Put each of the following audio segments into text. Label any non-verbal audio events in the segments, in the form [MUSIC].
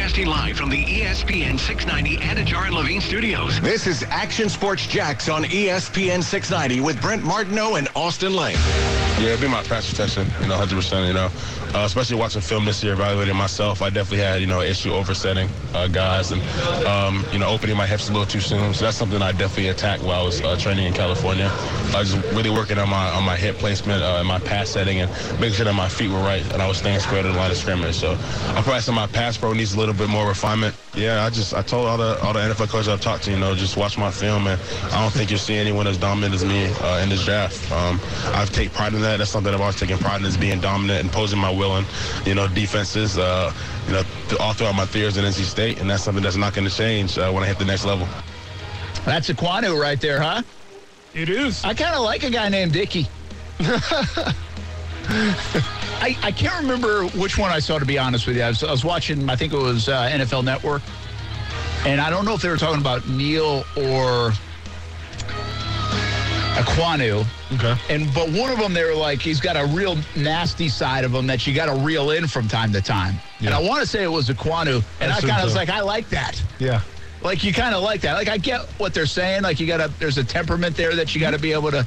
Broadcasting live from the ESPN 690 Anajar and Levine studios. This is Action Sports Jax on ESPN 690 with Brent Martineau and Austin Lane. Yeah, it'd be my pass protection, you know, 100%, you know. Uh, especially watching film this year, evaluating myself, I definitely had, you know, issue oversetting uh, guys and, um, you know, opening my hips a little too soon. So that's something I definitely attacked while I was uh, training in California. I was really working on my on my hip placement uh, and my pass setting and making sure that my feet were right and I was staying square to the line of scrimmage. So I'm probably saying my pass pro needs a little bit more refinement. Yeah, I just I told all the all the NFL coaches I've talked to, you know, just watch my film and I don't think you'll see anyone as dominant as me uh, in this draft. Um, I take pride in that. That's something I've always taken pride in is being dominant and posing my will and you know defenses. Uh, you know, th- all throughout my years at NC State, and that's something that's not going to change uh, when I hit the next level. That's Ekwonu right there, huh? It is. I kind of like a guy named Dicky. [LAUGHS] I, I can't remember which one I saw, to be honest with you. I was, I was watching, I think it was uh, NFL Network, and I don't know if they were talking about Neal or Ekwonu. Okay. And but one of them, they were like, he's got a real nasty side of him that you got to reel in from time to time. Yeah. And I want to say it was Ekwonu, and I I, kind of was like, I like that. Yeah. Like you kind of like that. Like I get what they're saying. Like you got to. There's a temperament there that you got to be able to.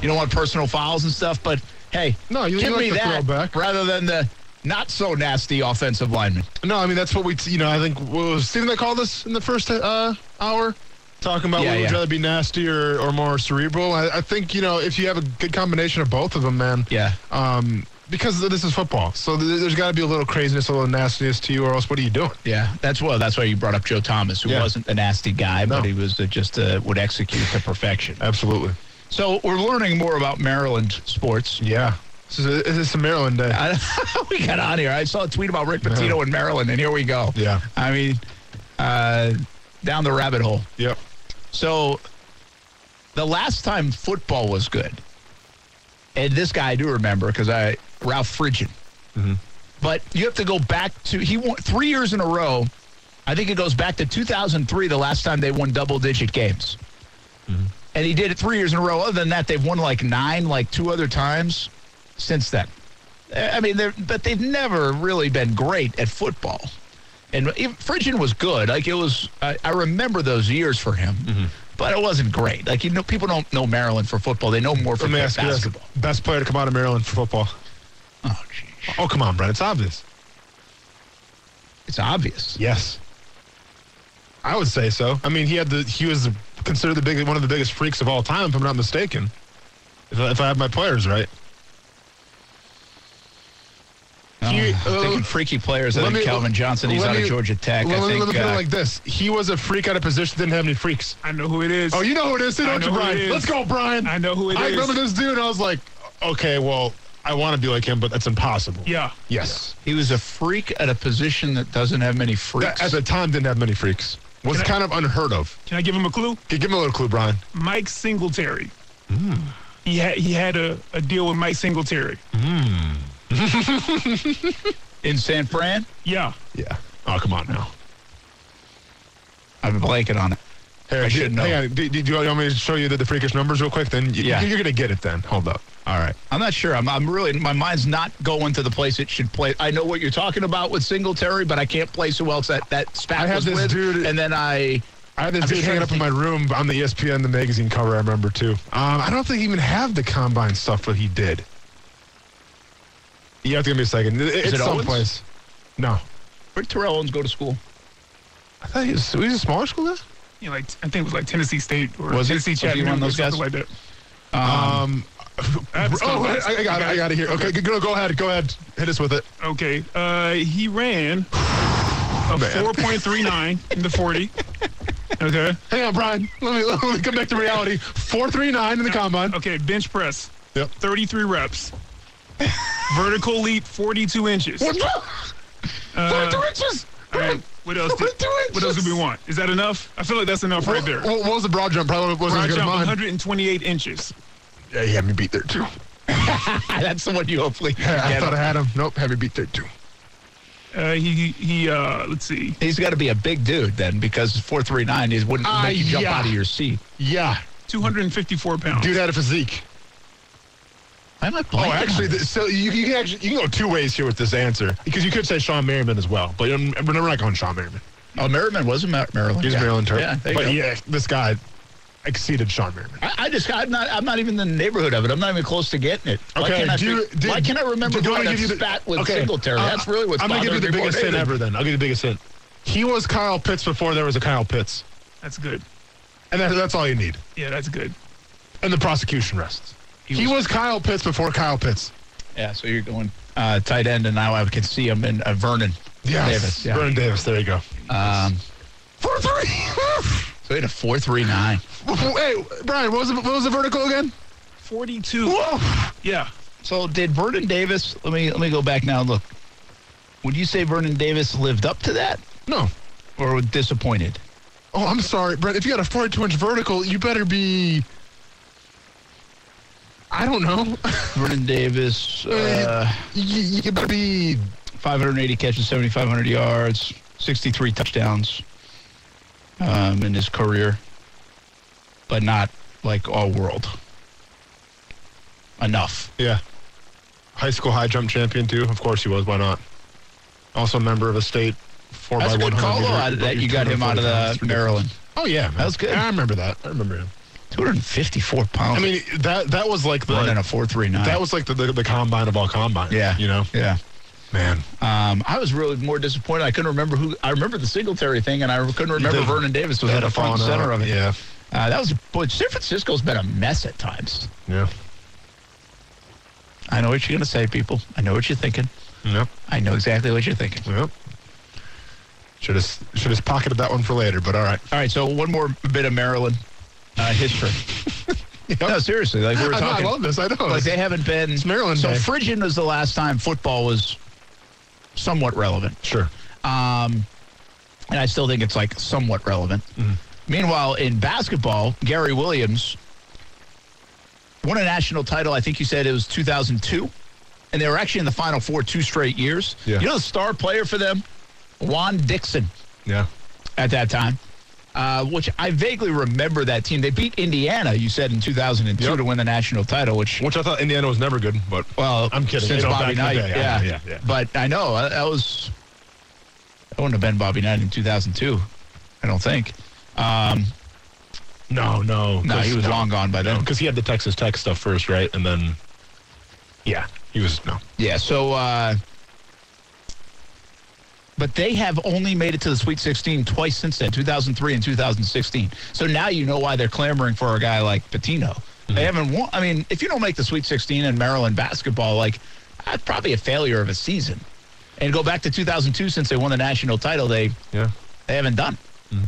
You don't want personal fouls and stuff, but hey, No, you- give like me the that throwback. rather than the not so nasty offensive lineman. No, I mean that's what we, you know, I think was Stephen that called us in the first uh, hour, talking about Yeah, would yeah. rather be nasty or, or more cerebral. I, I think you know if you have a good combination of both of them, man. Yeah. Um, because this is football, so there's got to be a little craziness, a little nastiness to you, or else what are you doing? Yeah, that's well. That's why you brought up Joe Thomas, who Yeah. wasn't a nasty guy, but he was just uh, would execute to perfection. Absolutely. So we're learning more about Maryland sports. Yeah. This is a, this is a Maryland day. [LAUGHS] We got on here. I saw a tweet about Rick Pitino in Maryland, and here we go. Yeah. I mean, uh, down the rabbit hole. Yep. So the last time football was good, and this guy I do remember because I Ralph Friedgen. Mm-hmm. But you have to go back to he won three years in a row. I think it goes back to 2003, the last time they won double-digit games. Mm-hmm. And he did it three years in a row. Other than that, they've won like nine, like two other times since then. I mean, they're but they've never really been great at football. And Friedgen was good. Like it was, I, I remember those years for him, mm-hmm. but it wasn't great. Like you know, people don't know Maryland for football; they know more for Let me ask you this: basketball. best player to come out of Maryland for football? Oh, geez. Oh, come on, Brent. It's obvious. it's obvious. Yes. I would say so. I mean, he had the he was considered the big one of the biggest freaks of all time, if I'm not mistaken. If I, if I have my players right. Oh, He- I'm thinking uh, freaky players. I let think me- Calvin Johnson. He's let out of Georgia Tech. Let, I me- think. let me put it uh, like this: He was a freak out of position, didn't have any freaks. I know who it is. Oh, you know who it is, too, don't you, know who it Brian? Let's go, Brian. I know who it I is. remember this dude, and I was like, okay, well, I want to be like him, but that's impossible. Yeah. Yes. he was a freak at a position that doesn't have many freaks. At the time, didn't have many freaks. Was Can I- kind of unheard of. Can I give him a clue? Give give him a little clue, Brian. Mike Singletary. Hmm. He had he had a, a deal with Mike Singletary. Hmm. in San Fran. Yeah. Yeah. Oh, come on now. I'm blanking on it. Here, I should know. Hang on. Do, do you want me to show you the, the freakish numbers real quick? Then y- Yeah. you're gonna get it. Then hold up. All right. I'm not sure. I'm, I'm really, my mind's not going to the place it should play. I know what you're talking about with Singletary, but I can't place who else that, that spat I had was this with. dude- and then I, I had this I'm dude hanging up in my room on the ESPN the magazine cover. I remember too. Um, I don't think he even have the combine stuff, but he did. You have to give me a second. It- it's it someplace. No, where did Terrell Owens go to school? I thought he was. He's a smaller school guy. You know, like I think it was like Tennessee State or Was? Tennessee Was he one of Chattanooga or those guys? something like that. Um, oh. I, I got it. I got it here. Okay, go, go ahead. Go ahead. Hit us with it. Okay. Uh, he ran a 4.39 [LAUGHS] in the 40. Okay. Hang on, Brian. Let me let me come back to reality. Four three nine in the combine. Okay. Bench press. Yep. 33 reps. [LAUGHS] Vertical leap 42 inches. What? Uh, Forty-two inches. all right, What else? Did, 42 what else do we want? Is that enough? I feel like that's enough right there. What, what was the broad jump? Probably wasn't Broad as good as jump mine. 128 inches. Yeah, he had me beat there too. [LAUGHS] That's the one you hopefully Yeah, I get. thought I had him. Nope, had me beat there too. Uh, he he. Uh, let's see. He's got to be a big dude then, because 439 is wouldn't Ah, make you jump yeah. out of your seat. Yeah, 254 pounds. dude had a physique. I Why am I blanking? Oh, actually, on th- this? so you, you can actually you can go two ways here with this answer because you could say Shawne Merriman as well, but um, we're not going Shawne Merriman. oh, Merriman was a Maryland. He's guy. Maryland Terp. Yeah, but go. yeah, this guy exceeded Shawne Merriman. I, I just I'm not I'm not even in the neighborhood of it. I'm not even close to getting it. Why Okay, can't I, do you- fig- do- why can't I remember do you going wanna give you the- spat with okay, Singletary? uh, That's really what's I'm gonna give you the biggest more hint ever. Then I'll give you the biggest hint. He was Kyle Pitts before there was a Kyle Pitts, That's good. and that, that's all you need. Yeah, that's good. And the prosecution rests. He, was- was, Kyle Pitts before Kyle Pitts. Yeah, so you're going uh, tight end, and now I can see him in uh, Vernon Yes, Davis. Yeah. Vernon Davis. There you go. Um, Four three. [LAUGHS] so he had a four three nine. hey, Brian, what was the, what was the vertical again? 42. Whoa. Yeah. So did Vernon Davis? Let me let me go back now. and Look, would you say Vernon Davis lived up to that, No. or disappointed? Oh, I'm sorry, Brent. If you got a 42 inch vertical, you better be. I don't know. Vernon Davis, [LAUGHS] uh, you, you better be. 580 catches, 7,500 yards, 63 touchdowns um, in his career, but not like all world. Enough. Yeah. High school high jump champion too. Of course he was. Why not? Also a member of a state four That's a by good 100 call, though, meter- that you got him out of the Maryland. Oh yeah, man. That was good. I remember that. I remember him. 254 pounds. I mean that that was like the running a 439. that was like the, the the combine of all combines. yeah. You know, Yeah. man. Um, I was really more disappointed. I couldn't remember who. I remember the Singletary thing, and I couldn't remember The- Vernon Davis was at the front center out. of it. Yeah. Uh, that was. Boy, San Francisco's been a mess at times. Yeah. I know what you're going to say, people. I know what you're thinking. Yep. I know exactly what you're thinking. Yep. Should have should have pocketed that one for later, but all right. All right, so one more bit of Maryland uh, history. [LAUGHS] No, seriously, like we were I, know, I talking. love this. I know. like they haven't been. It's Maryland So Day. Was the last time football was somewhat relevant. sure. Um, and I still think it's like somewhat relevant. Mm-hmm. Meanwhile, in basketball, Gary Williams won a national title. I think you said it was 2002, and they were actually in the Final Four two straight years. Yeah. You know the star player for them, Juan Dixon, Yeah. at that time. Uh, which I vaguely remember that team. They beat Indiana, you said, in 2002 Yep. to win the national title, which Which I thought Indiana was never good, but well, I'm kidding. Since You know, Bobby Knight, the day, I yeah. yeah, yeah. But I know uh, that was that wouldn't have been Bobby Knight in 2002. I don't think. Um, no, no, no, he was no, long gone by then. because he had the Texas Tech stuff first, right? And then, yeah, he was no. Yeah. So, uh, but they have only made it to the Sweet 16 twice since then, 2003 and 2016. So now you know why they're clamoring for a guy like Pitino. Mm-hmm. They haven't won. I mean, if you don't make the Sweet 16 in Maryland basketball, like that's probably a failure of a season. And go back to 2002 since they won the national title, they Yeah. they haven't done. Mm-hmm.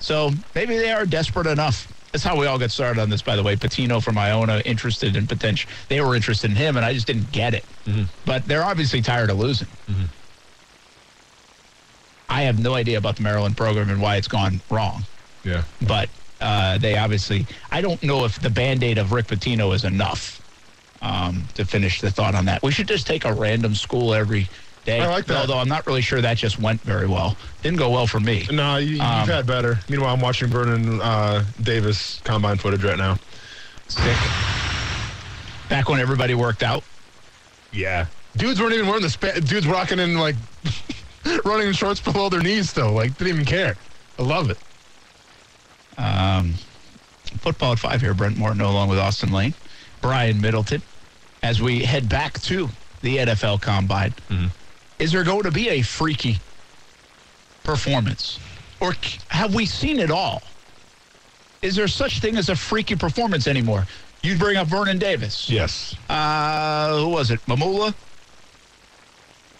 So maybe they are desperate enough. That's how we all got started on this, by the way. Pitino from Iona interested in potential. They were interested in him, and I just didn't get it. Mm-hmm. But they're obviously tired of losing. Mm-hmm. I have no idea about the Maryland program and why it's gone wrong. Yeah. But uh, they obviously, I don't know if the band aid of Rick Pitino is enough um, to finish the thought on that. We should just take a random school every day. I like that. Although I'm not really sure that just went very well. Didn't go well for me. No, you, you've Um, had better. Meanwhile, I'm watching Vernon uh, Davis combine footage right now. Sick. Back when everybody worked out. Yeah. Dudes weren't even wearing the spa- dudes rocking in like [LAUGHS] [LAUGHS] running in shorts below their knees still. Like didn't even care. I love it. Um, football at five here. Brent Morton along with Austin Lane, Brian Middleton. As we head back to the NFL Combine, is there going to be a freaky performance, or have we seen it all? Is there such thing as a freaky performance anymore? You bring up Vernon Davis. Yes. Uh, who was it? Mamula.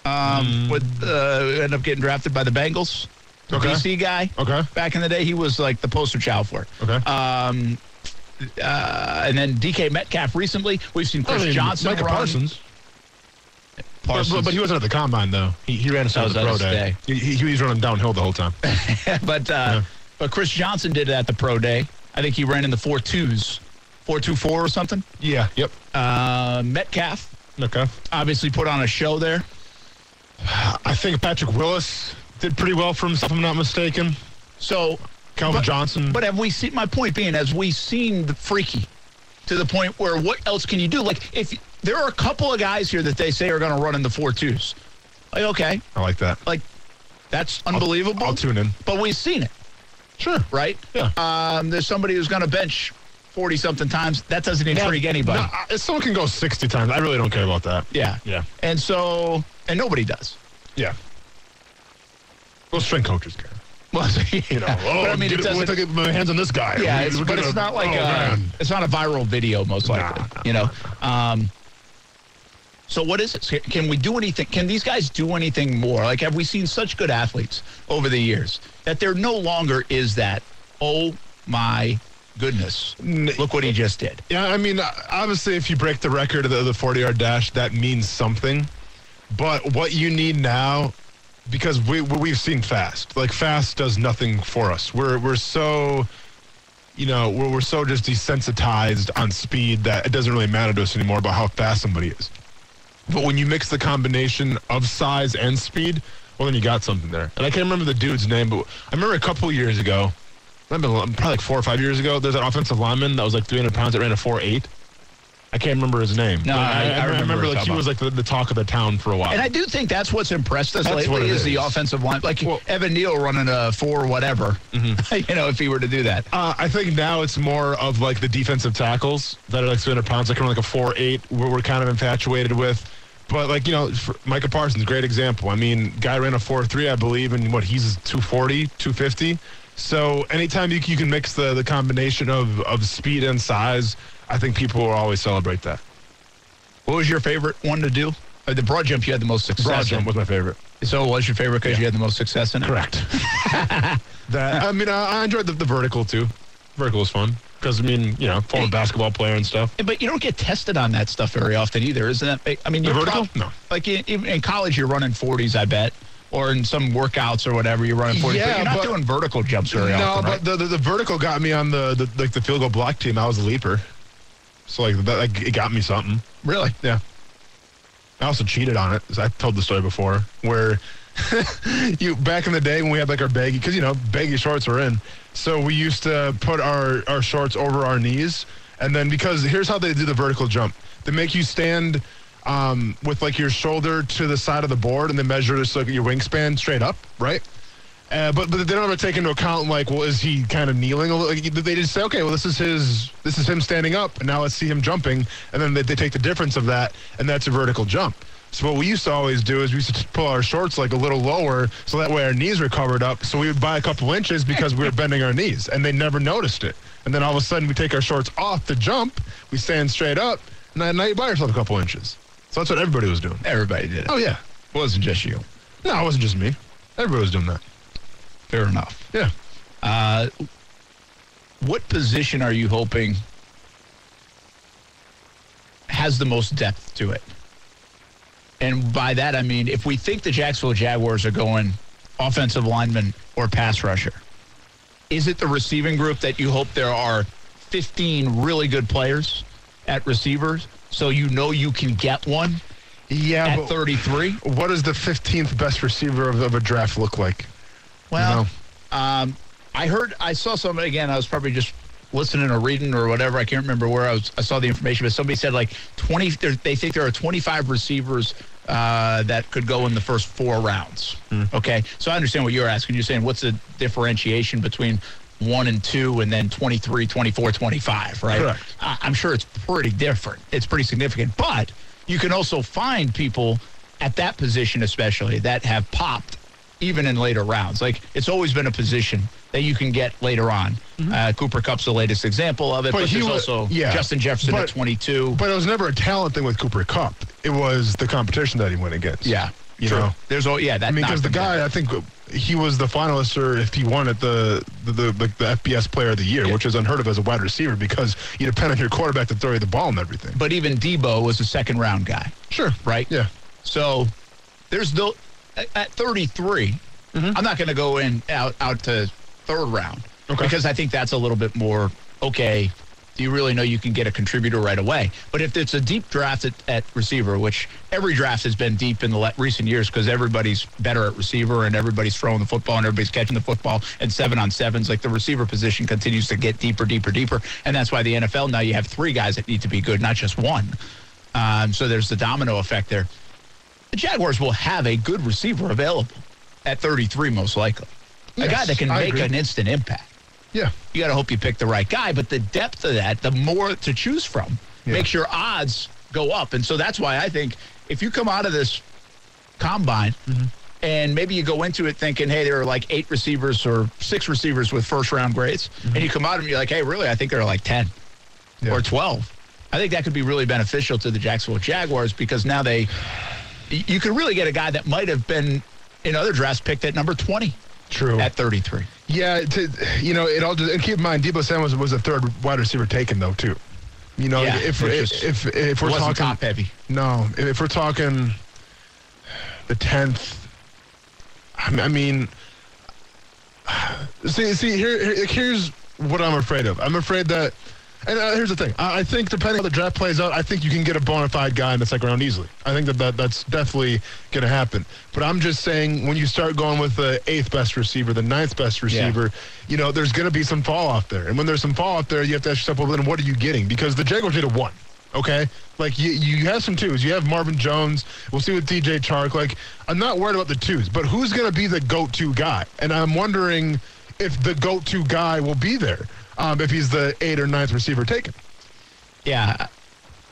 Um, with uh, ended up getting drafted by the Bengals. The Okay. BC guy Okay. back in the day, he was like the poster child for it. Okay. Um, uh, and then DK Metcalf recently. We've seen Chris I mean, Johnson Micah. Parsons. But, Parsons. but, but he wasn't at the combine though. He, he ran a was the pro day. He, he, was running downhill the whole time. [LAUGHS] but, uh, but Chris Johnson did it at the pro day. I think he ran in the four twos, four two four or something. yeah. Yep. Uh, Metcalf Okay. obviously put on a show there. I think Patrick Willis did pretty well for himself. If I'm not mistaken. So, Calvin but, Johnson. But have we seen? My point being, has we seen the freaky to the point where what else can you do? Like if there are a couple of guys here that they say are going to run in the four twos. Like, okay, I like that. like that's unbelievable. I'll tune in. But we've seen it, Sure. right? Yeah. Um, there's somebody who's going to bench forty something times. That doesn't intrigue anybody. No, I- someone can go 60 times, I really don't care about that. Yeah. Yeah. And so, and nobody does. Yeah. Well, strength coaches care. Well, [LAUGHS] You know, oh, but I mean, get it doesn't. take my hands on this guy. Yeah, it's, but gonna- it's not like oh, a, man. it's not a viral video, most likely. no, you know. Um, so what is it? Can we do anything? Can these guys do anything more? Like, have we seen such good athletes over the years that there no longer is that? Oh my goodness! Look what he just did. Yeah, I mean, obviously, if you break the record of the, the 40 yard dash, that means something. But what you need now, because we, we've seen fast, like fast does nothing for us. We're, we're so, you know, we're, we're so just desensitized on speed that it doesn't really matter to us anymore about how fast somebody is. But when you mix the combination of size and speed, well, then you got something there. And I can't remember the dude's name, but I remember a couple years ago, might have been probably like four or five years ago, there's an offensive lineman that was like 300 pounds that ran a 4'8. I can't remember his name. No, but I- I remember what like he was like the, the talk of the town for a while. And I do think that's what's impressed us That's lately it is, the offensive line. Like Well- Evan Neal running a four whatever. [LAUGHS] you know, if he were to do that. Uh, I think now it's more of like the defensive tackles that are like 300 pounds, like like a 4'8, we're, we're kind of infatuated with. But like, you know, Micah Parsons, great example. I mean, guy ran a 4'3, I believe, and what, he's 240, 250. So anytime you, you can mix the, the combination of, of speed and size, I think people will always celebrate that. What was your favorite one to do? Uh, the broad jump you had the most success. Broad in. jump was my favorite. So it was your favorite because you had the most success in it? Correct. [LAUGHS] that I mean, I, I enjoyed the, the vertical too. Vertical was fun because I mean, you know, former basketball player and stuff. But you don't get tested on that stuff very often either, isn't that? I mean, The vertical? prob- No. Like in, in in college, you're running 40s, I bet, or in some workouts or whatever, you're running 40s. but Yeah, you're not but- doing vertical jumps very no, often, right? but the, the the vertical got me on the, the like the field goal block team. I was a leaper, so like that like, it got me something. really? Yeah. I also cheated on it. I told the story before, where [LAUGHS] you back in the day when we had like our baggy, because you know baggy shorts were in. So we used to put our our shorts over our knees, and then because here's how they do the vertical jump. They make you stand um, with like your shoulder to the side of the board, and they measure just like your wingspan straight up, right? Uh, but but they don't ever take into account like, well, is he kind of kneeling? Like, they just say, okay, well, this is his, this is him standing up, and now let's see him jumping, and then they, they take the difference of that, and that's a vertical jump. So what we used to always do is we used to pull our shorts like a little lower, so that way our knees were covered up. So we would buy a couple inches because we were bending our knees, and they never noticed it. And then all of a sudden we take our shorts off to jump, we stand straight up, and then now you buy yourself a couple inches. So that's what everybody was doing. Everybody did it. Oh yeah, It wasn't just you. no, it wasn't just me. Everybody was doing that. Fair enough. Yeah. Uh, what position are you hoping has the most depth to it? And by that, I mean, if we think the Jacksonville Jaguars are going offensive lineman or pass rusher, is it the receiving group that you hope there are 15 really good players at receivers so you know you can get one Yeah, at 33? what does the 15th best receiver of, of a draft look like? Well, um, I heard, I saw somebody again. I was probably just listening or reading or whatever. I can't remember where I was. I saw the information, but somebody said like twenty. They think there are twenty five receivers uh, that could go in the first four rounds. Hmm. Okay, so I understand what you're asking. You're saying what's the differentiation between one and two and then 23 24 25 right Correct. I- i'm sure it's pretty different it's pretty significant but you can also find people at that position especially that have popped even in later rounds like it's always been a position that you can get later on uh, cooper Kupp's the latest example of it but, Mm-hmm. But he also yeah, justin jefferson at 22 But it was never a talent thing with Cooper Kupp. It was the competition that he went against. yeah You true. know? there's all yeah that I mean, because the guy, I think he was the finalist, or if he won it, the the, the, the, the FBS Player of the Year, Yeah. which is unheard of as a wide receiver because you depend on your quarterback to throw you the ball and everything. but even Deebo was a second round guy Sure. right? Yeah. So there's no at- at 33. Mm-hmm. I'm not going to go in out out to third round Okay. because I think that's a little bit more okay. Do you really know you can get a contributor right away? But if it's a deep draft at, at receiver, which every draft has been deep in the le- recent years because everybody's better at receiver and everybody's throwing the football and everybody's catching the football and seven on sevens, like the receiver position continues to get deeper, deeper, deeper. And that's why the NFL now you have three guys that need to be good, not just one. Um, so there's the domino effect there. The Jaguars will have a good receiver available at 33, most likely. a guy that can I make agree. an instant impact. Yeah. You got to hope you pick the right guy, but the depth of that, the more to choose from, Yeah. makes your odds go up. And so that's why I think if you come out of this combine Mm-hmm. and maybe you go into it thinking, hey, there are like eight receivers or six receivers with first round grades, and you come out and you're like, hey, really, I think there are like 10 Mm-hmm. Yeah. or 12. I think that could be really beneficial to the Jacksonville Jaguars because now they, you could really get a guy that might have been in other drafts picked at number 20 True. at 33. Yeah, to, you know, it all just and keep in mind, Deebo Samuel was, was the third wide receiver taken though too. You know, Yeah, if, if, if if we're talking top heavy. no, if, if we're talking the tenth, I mean- I mean, [SIGHS] see, see, here- here's what I'm afraid of. I'm afraid that, and uh, here's the thing. I, I think depending on how the draft plays out, I think you can get a bona fide guy in the second round easily. I think that, that that's definitely going to happen. But I'm just saying, when you start going with the eighth best receiver, the ninth best receiver, you know, there's going to be some fall off there. And when there's some fall off there, you have to ask yourself, well, then what are you getting? Because the Jaguars did a one. Okay, like you, you have some twos. You have Marvin Jones. We'll see with DJ Chark. Like I'm not worried about the twos, but who's going to be the go-to guy? And I'm wondering if the go-to guy will be there um, if he's the eighth or ninth receiver taken. Yeah.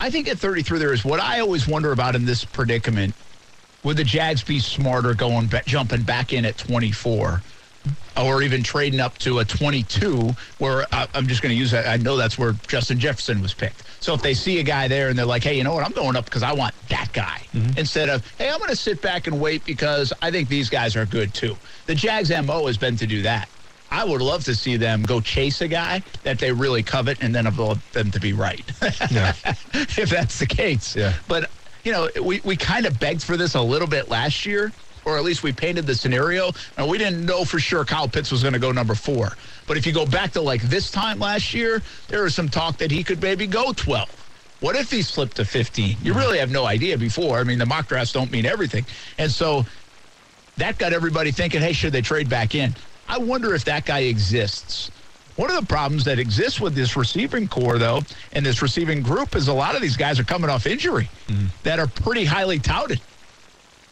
I think at 33 there is what I always wonder about in this predicament. Would the Jags be smarter going jumping back in at 24 or even trading up to a 22 where I, I'm just going to use that I know that's where Justin Jefferson was picked. So if they see a guy there and they're like, "Hey, you know what? I'm going up because I want that guy." Instead of, "Hey, I'm going to sit back and wait because I think these guys are good too." The Jags MO has been to do that. I would love to see them go chase a guy that they really covet and then allow them to be right. Yeah. [LAUGHS] if that's the case. Yeah. But, you know, we, we kind of begged for this a little bit last year, or at least we painted the scenario. And we didn't know for sure Kyle Pitts was going to go number four. But if you go back to like this time last year, there was some talk that he could maybe go 12. What if he slipped to 15? You mm-hmm. really have no idea before. I mean, the mock drafts don't mean everything. And so that got everybody thinking, hey, should they trade back in? I wonder if that guy exists. One of the problems that exists with this receiving core, though, and this receiving group is a lot of these guys are coming off injury that are pretty highly touted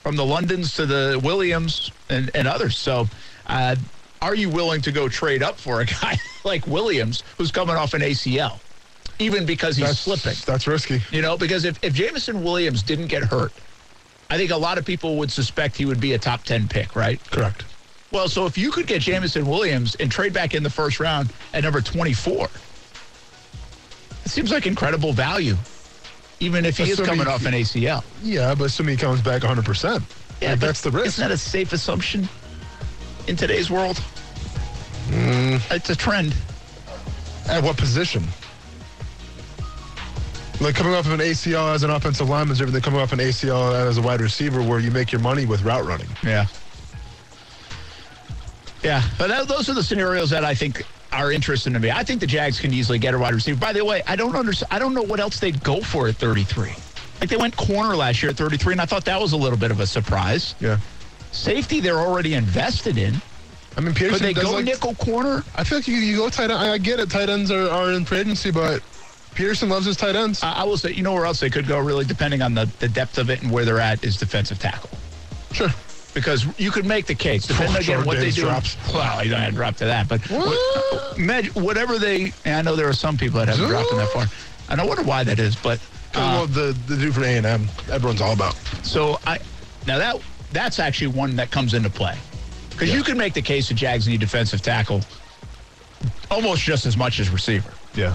from the Londons to the Williams and, and others. So, uh, are you willing to go trade up for a [LAUGHS] guy like Williams who's coming off an ACL, even because he's That's slipping? That's risky. You know, because if, if Jameson Williams didn't get hurt, I think a lot of people would suspect he would be a top 10 pick, right? Correct. Well, so if you could get Jameson Williams and trade back in the first round at number 24, it seems like incredible value, even if he is coming off an ACL. Yeah, but assuming he comes back 100. percent Yeah, like, but that's the risk. Isn't that a safe assumption in today's world? Mm. It's a trend. At what position? Like coming off of an ACL as an offensive lineman is different than coming off an ACL as a wide receiver, where you make your money with route running. Yeah. Yeah, but that, those are the scenarios that I think are interesting to me. I think the Jags can easily get a wide receiver. By the way, I don't understand. I don't know what else they'd go for at 33. Like they went corner last year at 33, and I thought that was a little bit of a surprise. Yeah. Safety, they're already invested in. I mean, Could Pederson they does go like, nickel corner? I feel like you, you go tight end. I, I get it. Tight ends are, are in free agency, but Pederson loves his tight ends. I, I will say, you know where else they could go, really, depending on the, the depth of it and where they're at, is defensive tackle. sure. Because you could make the case, depending again Jordan what they do. drops. Well, you don't have to drop to that, but what, whatever they, and I know there are some people that haven't dropped them that far. And I wonder why that is, but uh, uh, well, the the dude from A and M, everyone's all about. So I now that that's actually one that comes into play because Yeah. you can make the case that Jags need defensive tackle almost just as much as receiver, Yeah.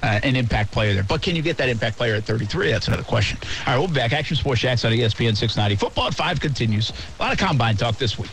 Uh, an impact player there. But can you get that impact player at 33? That's another question. All right, we'll be back. Action Sports Jax on ESPN 690. Football at five continues. A lot of combine talk this week.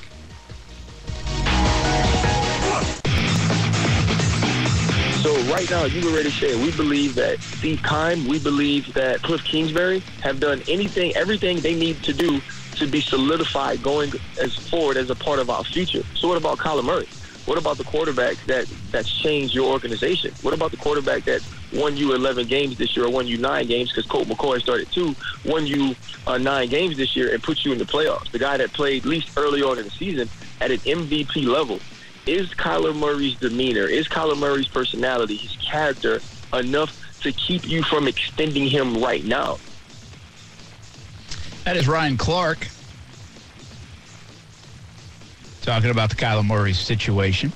So right now, you already said we believe that Steve Keim, we believe that Cliff Kingsbury have done anything, everything they need to do to be solidified going as forward as a part of our future. So what about Kyler Murray? What about the quarterback that that's changed your organization? What about the quarterback that won you 11 games this year or won you nine games because Colt McCoy started two, won you uh, nine games this year and put you in the playoffs? The guy that played least early on in the season at an MVP level. Is Kyler Murray's demeanor, is Kyler Murray's personality, his character enough to keep you from extending him right now. That is Ryan Clark talking about the Kyler Murray situation.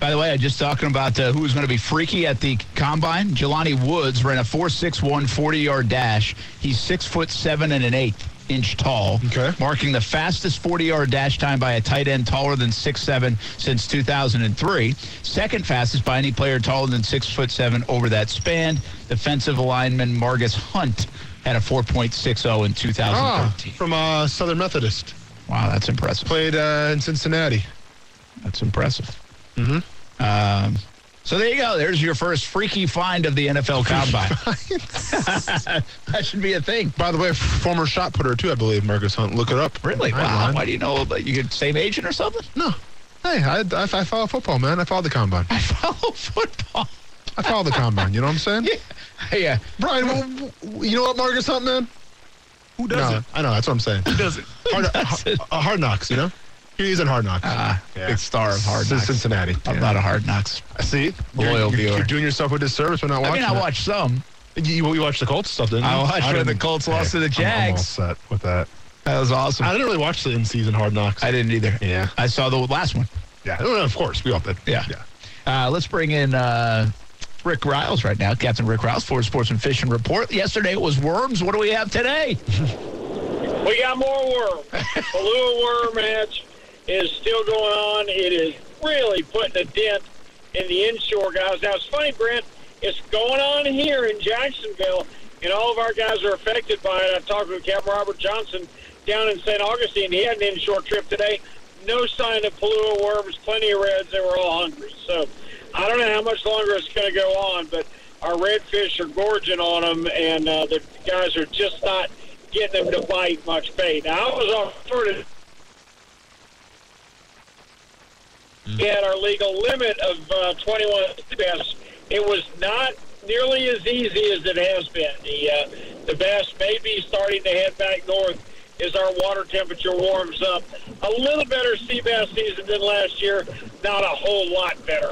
By the way, I just talking about uh, who was going to be freaky at the combine. Jelani Woods ran a 4.61 40-yard dash. He's six foot seven and an eighth inch tall, Okay. marking the fastest 40-yard dash time by a tight end taller than six seven since 2003. Second fastest by any player taller than six foot seven over that span. Defensive lineman Margus Hunt had a 4.60 in 2013. Ah, from uh, Southern Methodist. Wow, that's impressive. Played uh, in Cincinnati. That's impressive. Mm-hmm. Um, so there you go. There's your first freaky find of the NFL Combine. [LAUGHS] [LAUGHS] that should be a thing. By the way, former shot putter too, I believe. Marcus Hunt. Look it up. Really? Right, Wow. man. Why do you know? But you get same agent or something? No. Hey, I, I, I follow football, man. I follow the combine. I follow [LAUGHS] football. I follow the combine. You know what I'm saying? Yeah. yeah. Brian, well, you know what Marcus Hunt, man? Who No, doesn't? I know. That's what I'm saying. Who doesn't? Hard, [LAUGHS] doesn't? hard, uh, hard knocks, you know? He's in hard knocks. Ah, big star of Hard Knocks. Cincinnati. I'm not a Hard Knocks. See? You're, Loyal you're, viewer. you're doing yourself a disservice by not watching I mean, I it. watched some. You, you watched the Colts stuff, didn't you? I watched when the Colts lost to the I'm- I'm all Jags. set with that. That was awesome. I didn't really watch the in-season Hard Knocks. I didn't either. Yeah. I saw the last one. Yeah, no, of course. We all did. Yeah. Yeah. Uh, let's bring in uh, Rick Riles right now, Captain Rick Riles, Florida Sportsman Fishing Report. Yesterday it was worms. What do we have today? [LAUGHS] We got more worm. Palolo worm hatch is still going on. It is really putting a dent in the inshore guys. Now, it's funny, Brent, it's going on here in Jacksonville, and all of our guys are affected by it. I've talked with Captain Robert Johnson down in St. Augustine. He had an inshore trip today. No sign of Palolo worms, plenty of reds. They were all hungry. So I don't know how much longer it's going to go on, but our redfish are gorging on them, and uh, the guys are just not getting them to bite much bait. Now, I was off sort of we had our legal limit of uh, 21 bass. It was not nearly as easy as it has been. The uh, the bass may be starting to head back north as our water temperature warms up. A little better sea bass season than last year, not a whole lot better.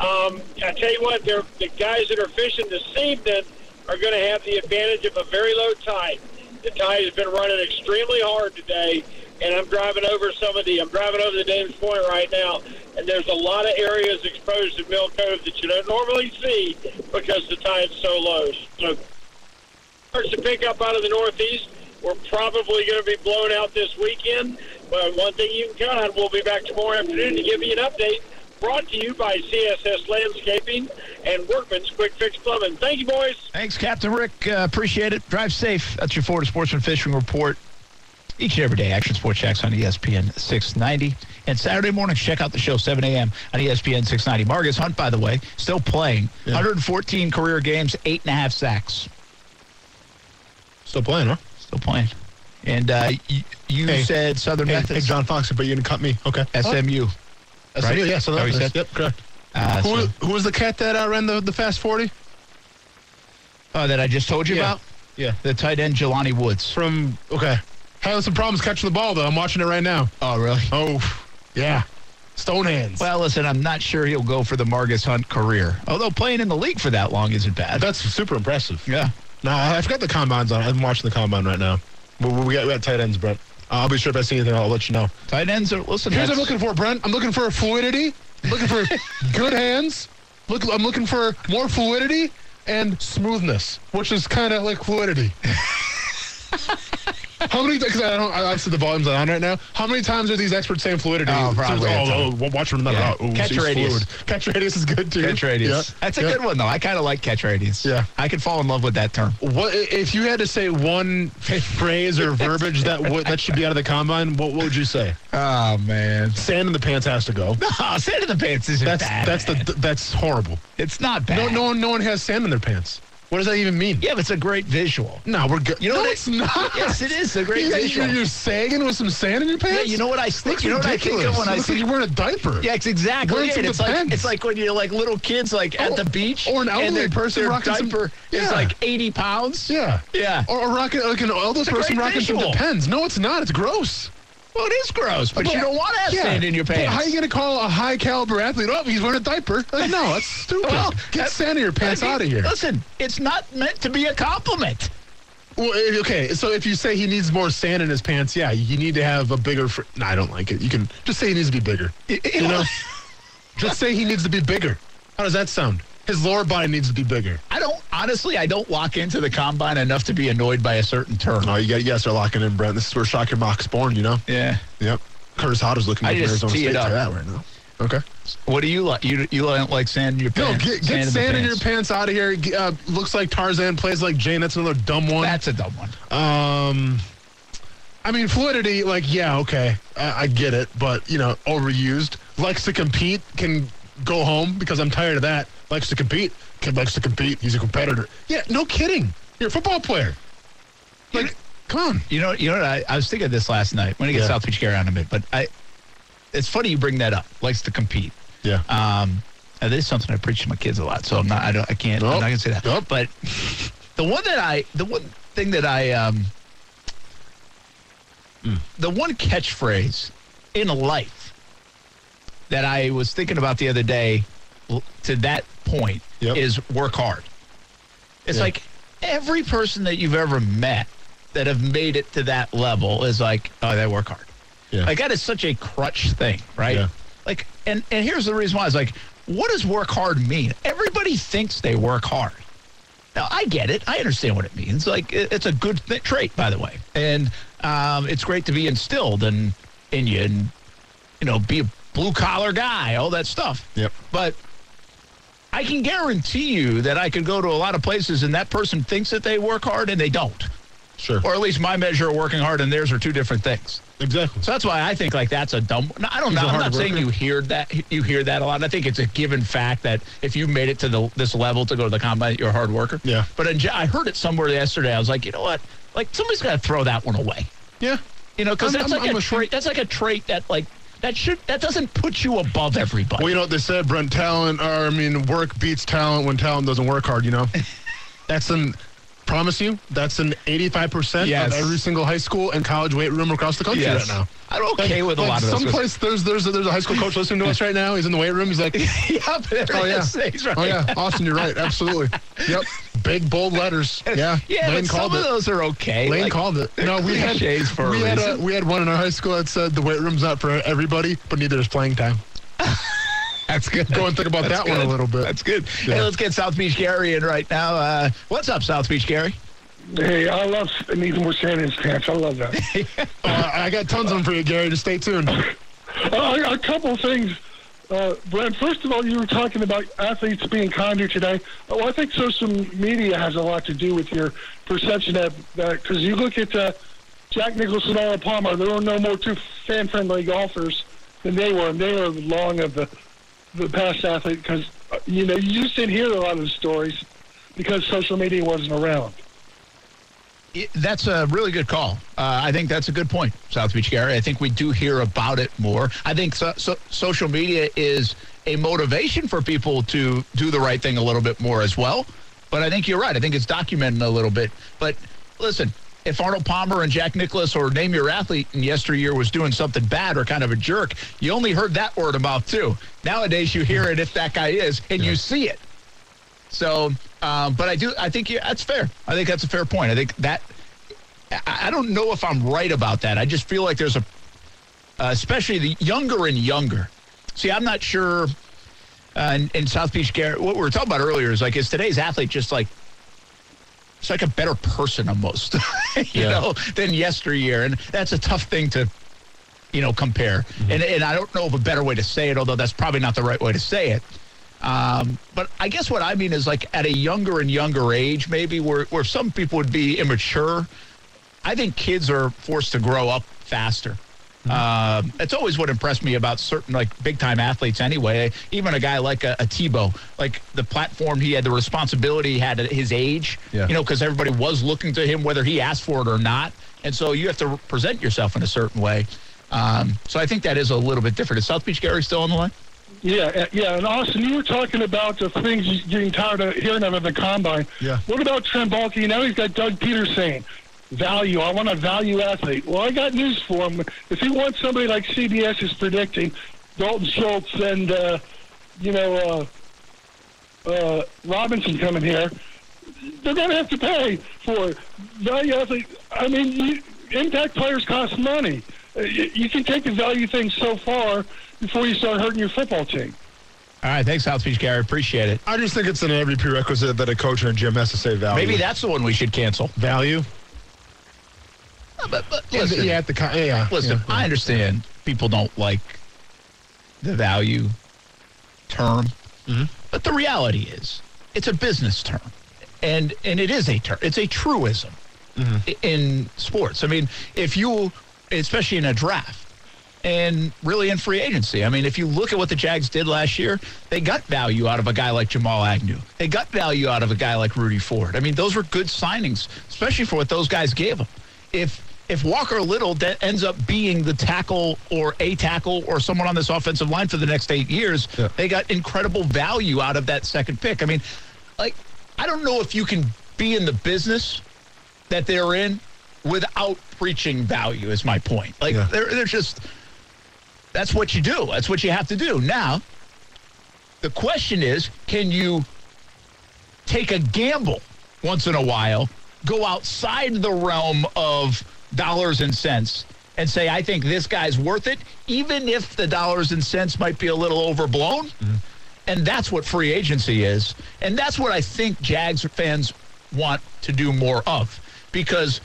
Um, I tell you what, the guys that are fishing this evening are going to have the advantage of a very low tide. The tide has been running extremely hard today, and I'm driving over some of the. I'm driving over the Dames Point right now, and there's a lot of areas exposed in Mill Cove that you don't normally see because the tide's so low. So starts to pick up out of the northeast. We're probably going to be blown out this weekend. But one thing you can count on, we'll be back tomorrow afternoon to give you an update. Brought to you by CSS Landscaping and Workman's Quick Fix Plumbing. Thank you, boys. Thanks, Captain Rick. Uh, appreciate it. Drive safe. That's your Florida Sportsman Fishing Report. Each and every day, Action Sports Jax on ESPN 690. And Saturday mornings, check out the show 7 a.m. on ESPN 690. Marcus Hunt, by the way, still playing. 114 career games, eight and a half sacks. Still playing, huh? Still playing. And uh, y- you Hey. said Southern Hey, Methodist, hey, John Fox, but you didn't cut me. Okay. SMU. Oh, right? SMU, yeah, so Is that what you that's, said? yep, correct. Uh, Who, so- who was the cat that uh, ran the, the fast 40? oh, that I just told you Yeah. about? Yeah. The tight end, Jelani Woods. From, okay. Having some problems catching the ball, though. I'm watching it right now. Oh, really? Oh, yeah. Stone hands. Well, listen, I'm not sure he'll go for the Marcus Hunt career. Although playing in the league for that long isn't bad. That's super impressive. yeah. No, I forgot the combines on. I'm watching the combine right now. We, we, got, we got tight ends, Brent. Uh, I'll be sure if I see anything, I'll let you know. Tight ends are, listen, Here's what I'm looking for, Brent. I'm looking for fluidity. Looking for [LAUGHS] good hands. Look, I'm looking for more fluidity and smoothness, which is kind of like fluidity. [LAUGHS] [LAUGHS] How many? Because I don't. I Obviously, the volume's on right now. How many times are these experts saying fluidity? Oh, probably a Oh, oh, oh, watch from the Yeah. oh, Catch radius. fluid. Catch radius is good too. Catch radius. Yeah. That's a Yeah. good one, though. I kind of like catch radius. Yeah. I could fall in love with that term. What if you had to say one [LAUGHS] phrase or verbiage that would that should be out of the combine? What, what would you say? Oh, man. Sand in the pants has to go. [LAUGHS] Oh, sand in the pants isn't That's bad. that's the that's horrible. It's not bad. No, no one, no one has sand in their pants. What does that even mean? Yeah, but it's a great visual. No, we're good. You know no, what? it's not. Yes, it is a great [LAUGHS] You- visual. You're, you're sagging with some sand in your pants. Yeah, you know what I think? You know what I think of when I Looks see? like you're wearing a diaper. Yeah, it's exactly Wearing it. It's like it's like when you're like little kids like at the beach or an elderly person their rocking some- diaper is like 80 pounds. Yeah. Yeah. Or, or rocking like an elderly person rocking some. Depends. No, it's not. It's gross. Well, it is gross, but, you don't want to have Yeah. sand in your But pants. How are you going to call a high caliber athlete? Oh, he's wearing a diaper. Like, no, that's [LAUGHS] stupid. Well, Get that- sand in your pants uh, I mean, out of here. Listen, it's not meant to be a compliment. Well, eh, okay, so if you say he needs more sand in his pants, yeah, you need to have a bigger. Fr- no, I don't like it. You can just say he needs to be bigger. You know, [LAUGHS] just say he needs to be bigger. How does that sound? His lower body needs to be bigger. I don't honestly. I don't walk into the combine enough to be annoyed by a certain term. Oh, you got you guys are locking in, Brent. This is where Shocker Mock's born. You know. Yeah. Yep. Curtis Hodder's looking I just Arizona State that right now. Okay. What do you like? You you don't like sand in your No, pants? get, get the sand in your pants. pants out of here. Uh, looks like Tarzan plays like Jane. That's another dumb one. That's a dumb one. Um, I mean, fluidity, like, yeah, okay, I, I get it, but you know, overused. Likes to compete, can go home because I'm tired of that. Likes to compete, kid likes to compete. He's a competitor. Yeah, no kidding. You're a football player. Like, come on. You know, you know. What I, I was thinking of this last night when I get Yeah. South Beach Gary on a bit, but I. It's funny you bring that up. Likes to compete. Yeah. Um, and this is something I preach to my kids a lot, so I'm not. I don't. I can't. I'm not gonna say that. Nope. But the one that I, the one thing that I, um, Hmm. the one catchphrase in life that I was thinking about the other day, to that point, Yep. is work hard. It's Yeah. like every person that you've ever met that have made it to that level is like, oh, they work hard. Yeah. Like that is such a crutch thing, right? Yeah. Like, and and here's the reason why. It's like, what does work hard mean? Everybody thinks they work hard. Now I get it. I understand what it means. Like it's a good th- trait, by the way, and um, it's great to be instilled in in you, and you know, be a blue collar guy, all that stuff. Yep. But I can guarantee you that I could go to a lot of places, and that person thinks that they work hard, and they don't, Sure. or at least my measure of working hard and theirs are two different things. exactly. So that's why I think like that's a dumb. No, I don't know. a I'm not saying you hear that. You hear that a lot. I think it's a given fact that if you made it to the this level to go to the combine, you're a hard worker. Yeah. But in, I heard it somewhere yesterday. I was like, you know what? Like somebody's got to throw that one away. Yeah. You know, because that's I'm- like I'm a a- trait. That's like a trait that like that should that doesn't put you above everybody. Well, you know what they said, Brent. Talent, or I mean, work beats talent when talent doesn't work hard. You know, [LAUGHS] that's an. Promise you, that's an 85% Yes. of every single high school and college weight room across the country Yes. right now. I'm okay with a lot of those. Someplace there's there's a, there's a high school coach listening to us right now. He's in the weight room. He's like, [LAUGHS] oh, yeah, but oh yeah. Right. oh yeah, Austin, you're right, absolutely. [LAUGHS] Yep, big bold letters. Yeah, [LAUGHS] Yeah, Lane but called some it. of those are okay. Lane Like, called it. No, we had cliches for a we had a, reason. we had one in our high school that said the weight room's not for everybody, but neither is playing time. [LAUGHS] That's [LAUGHS] good. Go and think about That's that one a little bit. That's good. Yeah. Hey, let's get South Beach Gary in right now. Uh, what's up, South Beach Gary? Hey, I love needing more sand in his pants. I love that. I I got tons of them for you, Gary. Just stay tuned. uh, a couple things. Uh, Brent, first of all, you were talking about athletes being kinder today. Well, I think social media has a lot to do with your perception of that. Because you look at uh, Jack Nicklaus Arnold Palmer, there were no more two fan-friendly golfers than they were. And they were long of the, the past athlete because, uh, you know, you just didn't hear a lot of the stories because social media wasn't around. It- That's a really good call. Uh, I think that's a good point, South Beach Gary. I think we do hear about it more. I think so, so, social media is a motivation for people to do the right thing a little bit more as well. But I think you're right. I think it's documenting a little bit. But listen, if Arnold Palmer and Jack Nicklaus or name your athlete in yesteryear was doing something bad or kind of a jerk, you only heard that word of mouth too. Nowadays, you hear it if that guy is, and you see it. So, um, but I do. I think yeah, that's fair. I think that's a fair point. I think that. I, I don't know if I'm right about that. I just feel like there's a, uh, especially the younger and younger. See, I'm not sure. Uh, in, in South Beach, Garrett, what we were talking about earlier is like, is today's athlete just like, it's like a better person almost, [LAUGHS] you Yeah. know, than yesteryear, and that's a tough thing to, you know, compare. And and I don't know of a better way to say it, although that's probably not the right way to say it. Um, but I guess what I mean is like at a younger and younger age, maybe where, where some people would be immature. I think kids are forced to grow up faster. Um, it's always what impressed me about certain like big time athletes anyway. Even a guy like a, a Tebow, like the platform he had, the responsibility he had at his age, Yeah. you know, because everybody was looking to him whether he asked for it or not. And so you have to present yourself in a certain way. Um, so I think that is a little bit different. Is South Beach Gary still on the line? Yeah, uh, yeah. And Austin, you were talking about the things you're getting tired of hearing them of at the combine. Yeah. What about Trent Baalke? Now he's got Doug Pederson. value. I want a value athlete. Well, I got news for him. If he wants somebody like CBS is predicting, Dalton Schultz and uh, you know uh, uh, Robinson coming here, they're going to have to pay for value athlete. I mean, you, impact players cost money. You, you can take the value thing so far before you start hurting your football team. All right, thanks, South Beach Gary. Appreciate it. I just think it's an every prerequisite that a coach and a gym has to say value. Maybe that's the one we should cancel. value. But, but Yeah, listen, yeah, the con- yeah. listen, yeah, I understand people don't like the value term, Mm-hmm. but the reality is it's a business term, and and it is a term. It's a truism Mm-hmm. in sports. I mean, if you, especially in a draft. And really in free agency. I mean, if you look at what the Jags did last year, they got value out of a guy like Jamal Agnew. They got value out of a guy like Rudy Ford. I mean, those were good signings, especially for what those guys gave them. If if Walker Little ends up being the tackle or a tackle or someone on this offensive line for the next eight years, Yeah. they got incredible value out of that second pick. I mean, like, I don't know if you can be in the business that they're in without preaching value, is my point. Like, Yeah. they're, they're just, that's what you do. That's what you have to do. Now, the question is can you take a gamble once in a while, go outside the realm of dollars and cents, and say, I think this guy's worth it, even if the dollars and cents might be a little overblown? Mm-hmm. And that's what free agency is. And that's what I think Jags fans want to do more of because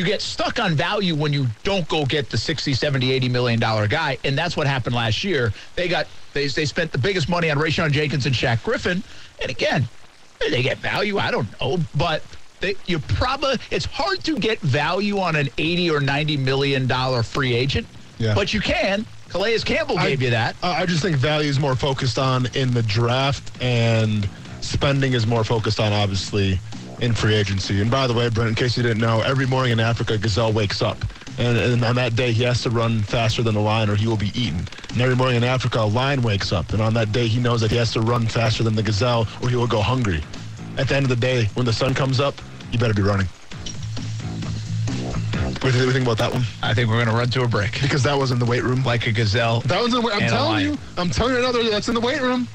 you get stuck on value when you don't go get the 60, 70, 80 million dollar guy. And that's what happened last year. They got they, they spent the biggest money on Rayshawn Jenkins and Shaq Griffin. And again, they get value? I don't know. But they, you probably it's hard to get value on an 80 or 90 million dollar free agent. Yeah. But you can. Calais Campbell gave I, you that. I I just think value is more focused on in the draft, and spending is more focused on obviously in free agency. And by the way, Brent, in case you didn't know, every morning in Africa, Gazelle wakes up. And, and on that day, he has to run faster than the lion or he will be eaten. And every morning in Africa, a lion wakes up. And on that day, he knows that he has to run faster than the gazelle or he will go hungry. At the end of the day, when the sun comes up, you better be running. What do you think about that one? I think we're going to run to a break. Because that was in the weight room. Like a gazelle. That one's in the weight. Room. I'm telling you. I'm telling you another that's in the weight room.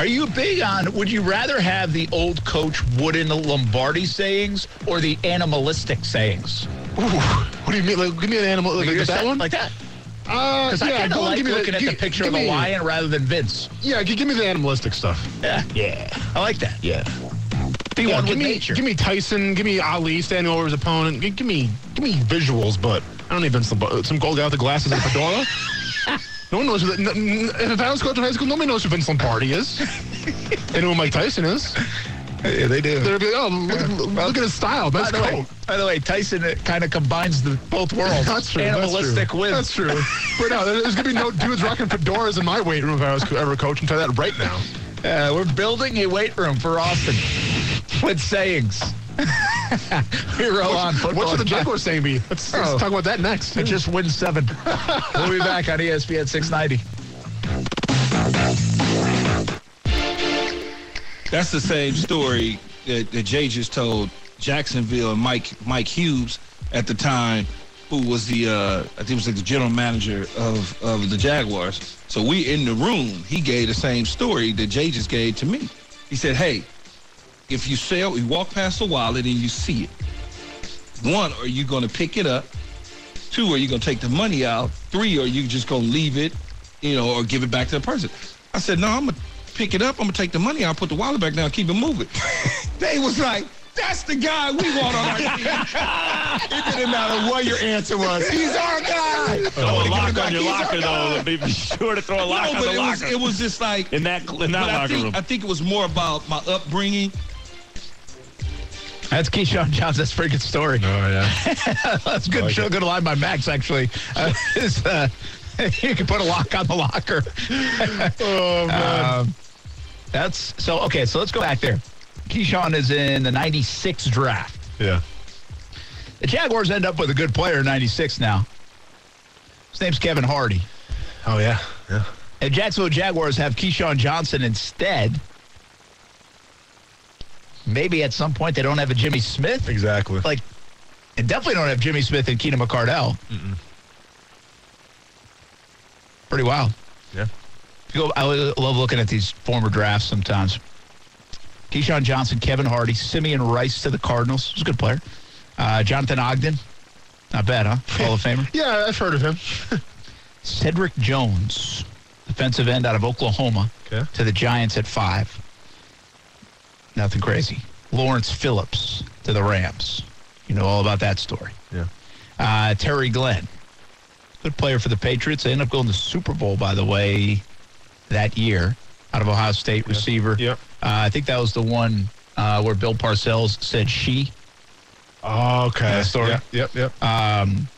Are you big on, would you rather have the old coach Wooden Lombardi sayings or the animalistic sayings? Ooh, what do you mean? Like, give me an animal like, Like that one. Like that? uh, Because I yeah, kind of like give me looking the, at give- the picture give of me- lion rather than Vince. Yeah, give me the animalistic stuff. Yeah. Yeah. I like that. Yeah. Be Yeah, one give with me, nature. give me Tyson. Give me Ali standing over his opponent. Gi- Give me, give me visuals. But I don't need Vince Lombardi. Some gold guy with the glasses and a fedora. [LAUGHS] no one knows. Who that, n- n- if I was coaching high school, nobody knows who Vince Lombardi is. [LAUGHS] they know who Mike Tyson is. yeah, they do. They're like, oh, look, at- look at his style. By Best the, way, coat. by the way, Tyson kind of combines the both worlds. That's true. Animalistic that's true. with. That's true. But no, there's gonna be no dudes rocking fedoras in my weight room if I was ever coaching. Tell you that right now. Uh, we're building a weight room for Austin with sayings. [LAUGHS] [LAUGHS] we roll on football. What should the Jaguars saying be? Let's, let's Oh. talk about that next. I just win seven. [LAUGHS] we'll be back on ESPN 690. That's the same story that, that Jay just told Jacksonville and Mike Mike Hughes at the time, who was the uh, I think it was like the general manager of, of the Jaguars. So we in the room, he gave the same story that Jay just gave to me. He said, "Hey, if you sell, you walk past a wallet and you see it. One, are you going to pick it up? Two, are you going to take the money out? Three, are you just going to leave it, you know, or give it back to the person?" I said, "No, I'm going to pick it up. I'm going to take the money out, put the wallet back down, keep it moving." [LAUGHS] they was like. That's the guy we want on our team. [LAUGHS] it didn't matter what your answer was. He's our guy. Throw a lock on your He's locker, though. Be be sure to throw a lock No, on but the it was, locker. it was just like in that in that but I locker think, room. I think it was more about my upbringing. That's Keyshawn Johns. That's a pretty good story. Oh yeah. [LAUGHS] That's good. like show, good line by Max, actually. Uh, [LAUGHS] is, uh, [LAUGHS] you can put a lock on the locker. Oh man. Um, that's so okay. So let's go back there. Keyshawn is in the '96 draft. yeah. The Jaguars end up with a good player in '96 now. His name's Kevin Hardy. Oh yeah. Yeah. And Jacksonville Jaguars have Keyshawn Johnson instead. Maybe at some point they don't have a Jimmy Smith. Exactly. Like, And definitely don't have Jimmy Smith and Keenan McCardell. Pretty wild. Yeah. Go, I love looking at these former drafts sometimes. Keyshawn Johnson, Kevin Hardy, Simeon Rice to the Cardinals. He's a good player. Uh, Jonathan Ogden. Not bad, huh? Hall of Famer. [LAUGHS] Yeah, I've heard of him. Cedric Jones, defensive end out of Oklahoma, Okay. to the Giants at five. Nothing crazy. Lawrence Phillips to the Rams. You know all about that story. Yeah. Uh, Terry Glenn, good player for the Patriots. They end up going to the Super Bowl, by the way, that year out of Ohio State receiver. Yep. Uh, I think that was the one uh, where Bill Parcells said she. Oh, okay. That story. Yep, yep, yep. Um,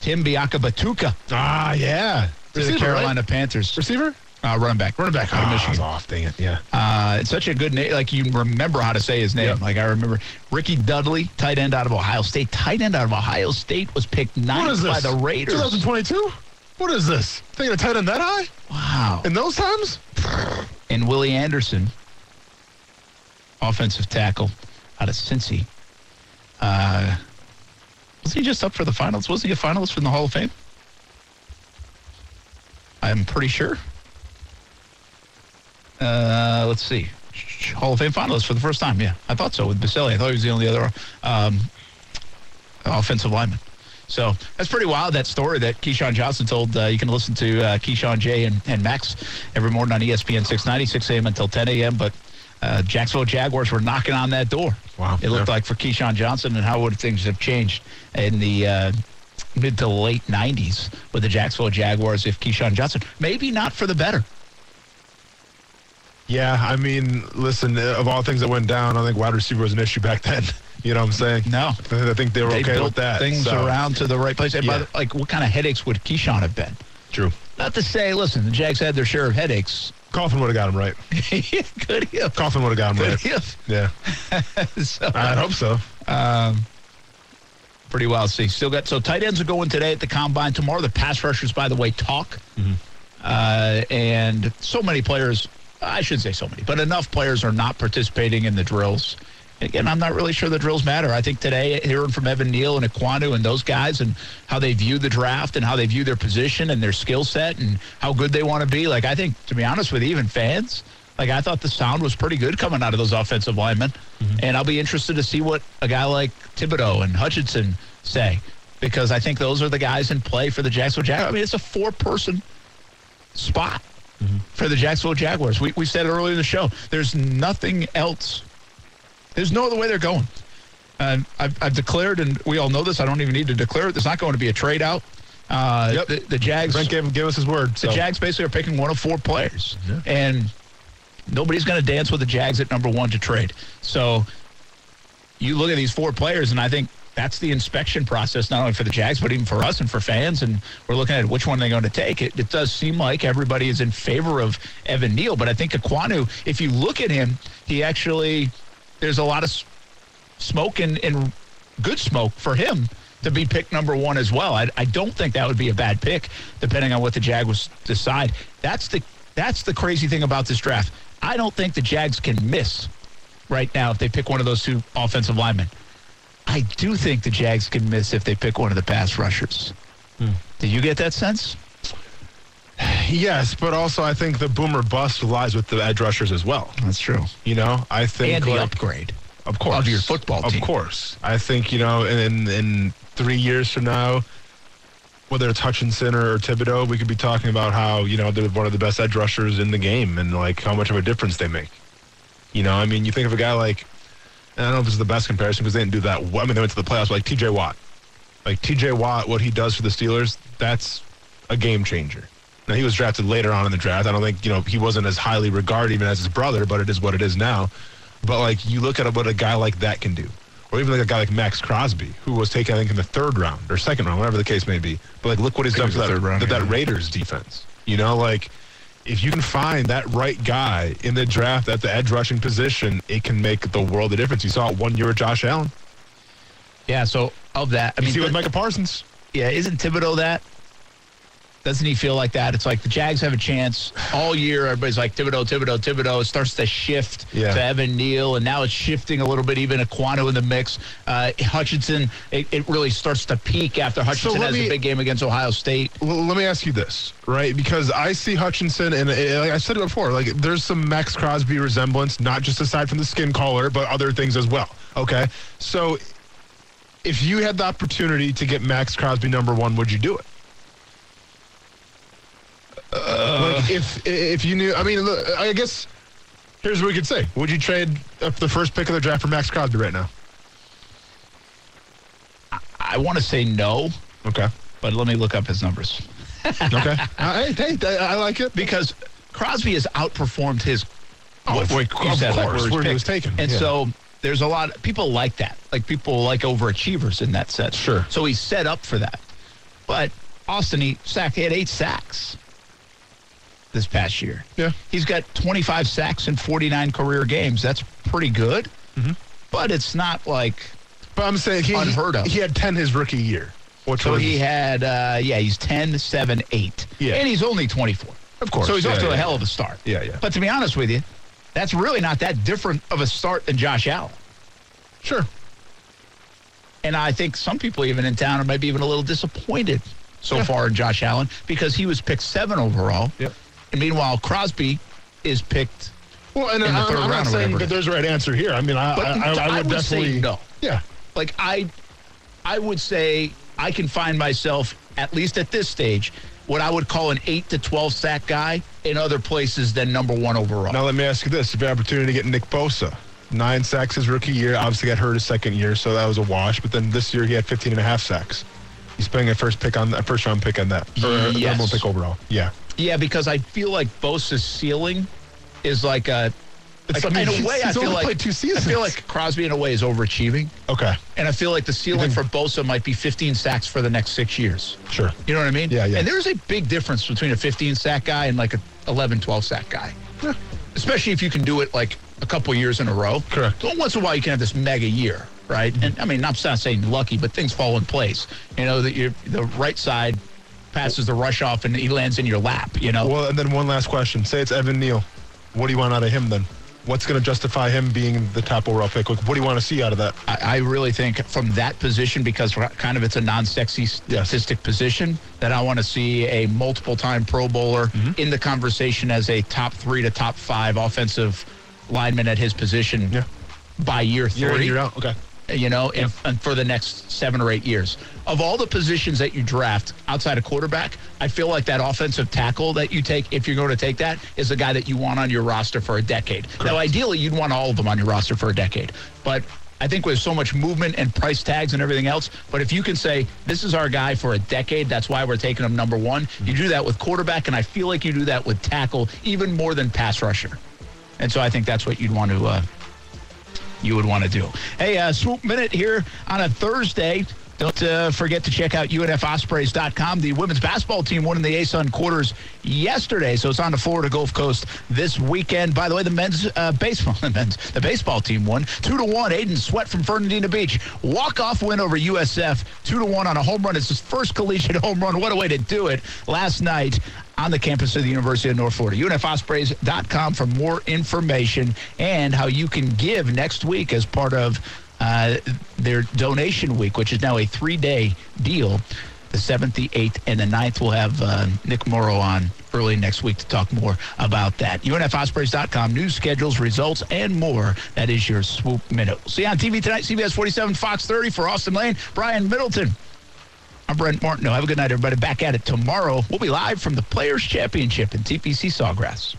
Tim Biakabatuka ah, yeah. to Receiver, the Carolina right? Panthers. Receiver? Uh, running back. Running back out of Ah, Michigan. Off. Dang it. Yeah. Uh, it's such a good name. Like you remember how to say his name. Yep. Like I remember Ricky Dudley, tight end out of Ohio State. Tight end out of Ohio State was picked ninth by the Raiders. 2022? What is this? Thinking a tight end that high? Wow. In those times? And Willie Anderson, offensive tackle out of Cincy. Uh, was he just up for the finals? Was he a finalist for the Hall of Fame? I'm pretty sure. Uh, let's see. Hall of Fame finalist for the first time. Yeah, I thought so with Boselli. I thought he was the only other um, offensive lineman. So that's pretty wild, that story that Keyshawn Johnson told. Uh, you can listen to uh, Keyshawn J and, and Max every morning on ESPN 690, 6 a.m. until 10 a.m. But uh, Jacksonville Jaguars were knocking on that door. Wow. It looked Yeah. like for Keyshawn Johnson and how would things have changed in the uh, mid to late 90s with the Jacksonville Jaguars if Keyshawn Johnson, maybe not for the better. Yeah, I mean, listen, of all things that went down, I think wide receiver was an issue back then. [LAUGHS] You know what I'm saying? No. I think they were They okay built with that. things so- around to the right place. And by the, like, what kind of headaches would Keyshawn have been? True. Not to say, listen, the Jags had their share of headaches. Coughlin would have got him right. [LAUGHS] Good if. Coughlin would have got him Good right. if. Yeah, [LAUGHS] so, I hope so. um, pretty well. See, still got so tight ends are going today at the combine. Tomorrow, the pass rushers, by the way, talk. Uh, and so many players, I shouldn't say so many, but enough players are not participating in the drills. Again, I'm not really sure the drills matter. I think today, hearing from Evan Neal and Ekwonu and those guys and how they view the draft and how they view their position and their skill set and how good they want to be. Like, I think, to be honest with you, even fans, like, I thought the sound was pretty good coming out of those offensive linemen. Mm-hmm. And I'll be interested to see what a guy like Thibodeaux and Hutchinson say because I think those are the guys in play for the Jacksonville Jaguars. I mean, it's a four person spot for the Jacksonville Jaguars. We, we said it earlier in the show. There's nothing else. There's no other way they're going. And I've, I've declared, and we all know this. I don't even need to declare it. There's not going to be a trade out. Uh, Yep. the, the Jags. Brent gave, gave us his word. The Jags basically are picking one of four players, and nobody's going to dance with the Jags at number one to trade. So you look at these four players, and I think that's the inspection process, not only for the Jags, but even for us and for fans. And we're looking at which one they're going to take. It, it does seem like everybody is in favor of Evan Neal, but I think Ekwonu, if you look at him, he actually, there's a lot of smoke and, and good smoke for him to be picked number one as well. I, I don't think that would be a bad pick, depending on what the Jaguars decide. That's the that's the crazy thing about this draft. I don't think the Jags can miss right now if they pick one of those two offensive linemen. I do think the Jags can miss if they pick one of the pass rushers. Hmm. Did you get that sense? Yes, but also I think the boomer bust lies with the edge rushers as well. That's true. You know, I think And the like, upgrade. of course of your football team. Of course, I think you know, in in three years from now, whether it's Hutchinson or Thibodeaux, we could be talking about how you know they're one of the best edge rushers in the game and like how much of a difference they make. You know, I mean, you think of a guy like I don't know if this is the best comparison because they didn't do that. Well. I mean, they went to the playoffs, but like T.J. Watt. Like T.J. Watt, what he does for the Steelers, that's a game changer. Now he was drafted later on in the draft. I don't think you know he wasn't as highly regarded even as his brother, but it is what it is now. But like you look at what a guy like that can do, or even like a guy like Maxx Crosby, who was taken I think in the third round or second round, whatever the case may be. But like look what he's done for that, round, that, that. Raiders defense. You know, like if you can find that right guy in the draft at the edge rushing position, it can make the world a difference. You saw it one year with Josh Allen. Yeah, so of that, I You mean, see with Micah Parsons. yeah, isn't Thibodeaux that? Doesn't he feel like that? It's like the Jags have a chance all year. Everybody's like Thibodeaux, Thibodeaux, Thibodeaux. It starts to shift Yeah. to Evan Neal, and now it's shifting a little bit. Even Ekwonu in the mix. Uh, Hutchinson, it, it really starts to peak after Hutchinson let has me- a big game against Ohio State. Well, let me ask you this, right? Because I see Hutchinson, and uh, like I said it before, like there's some Maxx Crosby resemblance, not just aside from the skin color, but other things as well. Okay, so if you had the opportunity to get Maxx Crosby number one, would you do it? Like if if you knew, I mean, look, I guess here's what we could say: Would you trade up the first pick of the draft for Maxx Crosby right now? I want to say no, Okay, but let me look up his numbers [LAUGHS] okay, I, hey, hey, I like it. because Crosby has outperformed his. Oh, what- of what you course, said, like, where he was taken, and yeah. so there's a lot. of People like that. Like people like overachievers in that sense. Sure. So he's set up for that. But Austin, he sacked. He had eight sacks this past year. Yeah. He's got 25 sacks in 49 career games. That's pretty good. Mm-hmm. But it's not like But I'm saying he, Unheard of. He had ten his rookie year, which So was he had, uh, yeah, he's 10, 7, 8. Yeah. And he's only 24. Of course, So he's off yeah, to a yeah. hell of a start. Yeah, yeah. But to be honest with you, that's really not that different of a start than Josh Allen. sure. And I think some people even in town are maybe even a little disappointed so far in Josh Allen because he was picked seven overall. Yep. And meanwhile, Crosby is picked. Well, and I'm, I'm not saying that there's a right answer here. I mean, I, But I, I, I would, say definitely no. Yeah, Like I, I would say I can find myself at least at this stage what I would call an eight to twelve sack guy in other places than number one overall. Now let me ask you this: If you had the opportunity to get Nick Bosa, nine sacks his rookie year, obviously got hurt his second year, so that was a wash. But then this year he had 15 and a half sacks. He's spending a first pick on a first round pick on that, or a Yes. number one pick overall. Yeah, Yeah, because I feel like Bosa's ceiling is like a. It's- like, I mean, in a way, I feel like two I feel like Crosby, in a way, is overachieving, okay, and I feel like the ceiling for Bosa might be 15 sacks for the next six years. sure. You know what I mean? Yeah, yeah. And there's a big difference between a 15 sack guy and like a 11, 12 sack guy. Especially if you can do it like a couple years in a row. Correct. So once in a while you can have this mega year, right? And I mean, I'm not saying lucky, but things fall in place. You know that you're the right side passes the rush off and he lands in your lap. You know. Well, and then one last question: Say it's Evan Neal. What do you want out of him then? What's going to justify him being the top overall pick? Like, what do you want to see out of that? I, I really think from that position, because kind of it's a non-sexy statistic position, that I want to see a multiple-time Pro Bowler Mm-hmm. in the conversation as a top three to top five offensive lineman at his position Yeah. by year three. Year in, year out. Okay. You know, and for the next seven or eight years. Of all the positions that you draft outside of quarterback, I feel like that offensive tackle that you take, if you're going to take that, is the guy that you want on your roster for a decade. Now, ideally, you'd want all of them on your roster for a decade. But I think with so much movement and price tags and everything else, but if you can say, this is our guy for a decade, that's why we're taking him number one, you do that with quarterback, and I feel like you do that with tackle even more than pass rusher. And so I think that's what you'd want to uh, you would want to do. Hey, uh, swoop minute here on a Thursday. Don't uh, forget to check out UNFOspreys.com. The women's basketball team won in the ASUN quarters yesterday, so it's on the Florida Gulf Coast this weekend. By the way, the men's uh, baseball, [LAUGHS] the men's, the baseball team won two to one. Aiden Sweat from Fernandina Beach walk off win over USF two to one on a home run. It's his first collegiate [LAUGHS] home run. What a way to do it last night on the campus of the University of North Florida. UNFOspreys.com for more information and how you can give next week as part of uh, their donation week, which is now a three day deal. The 7th, the 8th, and the 9th. We'll have uh, Nick Morrow on early next week to talk more about that. UNFOspreys.com, news, schedules, results, and more. That is your swoop minute. See you on TV tonight, CBS 47, Fox 30 for Austin Lane, Brian Middleton. I'm Brent Martineau. Have a good night, everybody. Back at it tomorrow. We'll be live from the Players Championship in TPC Sawgrass.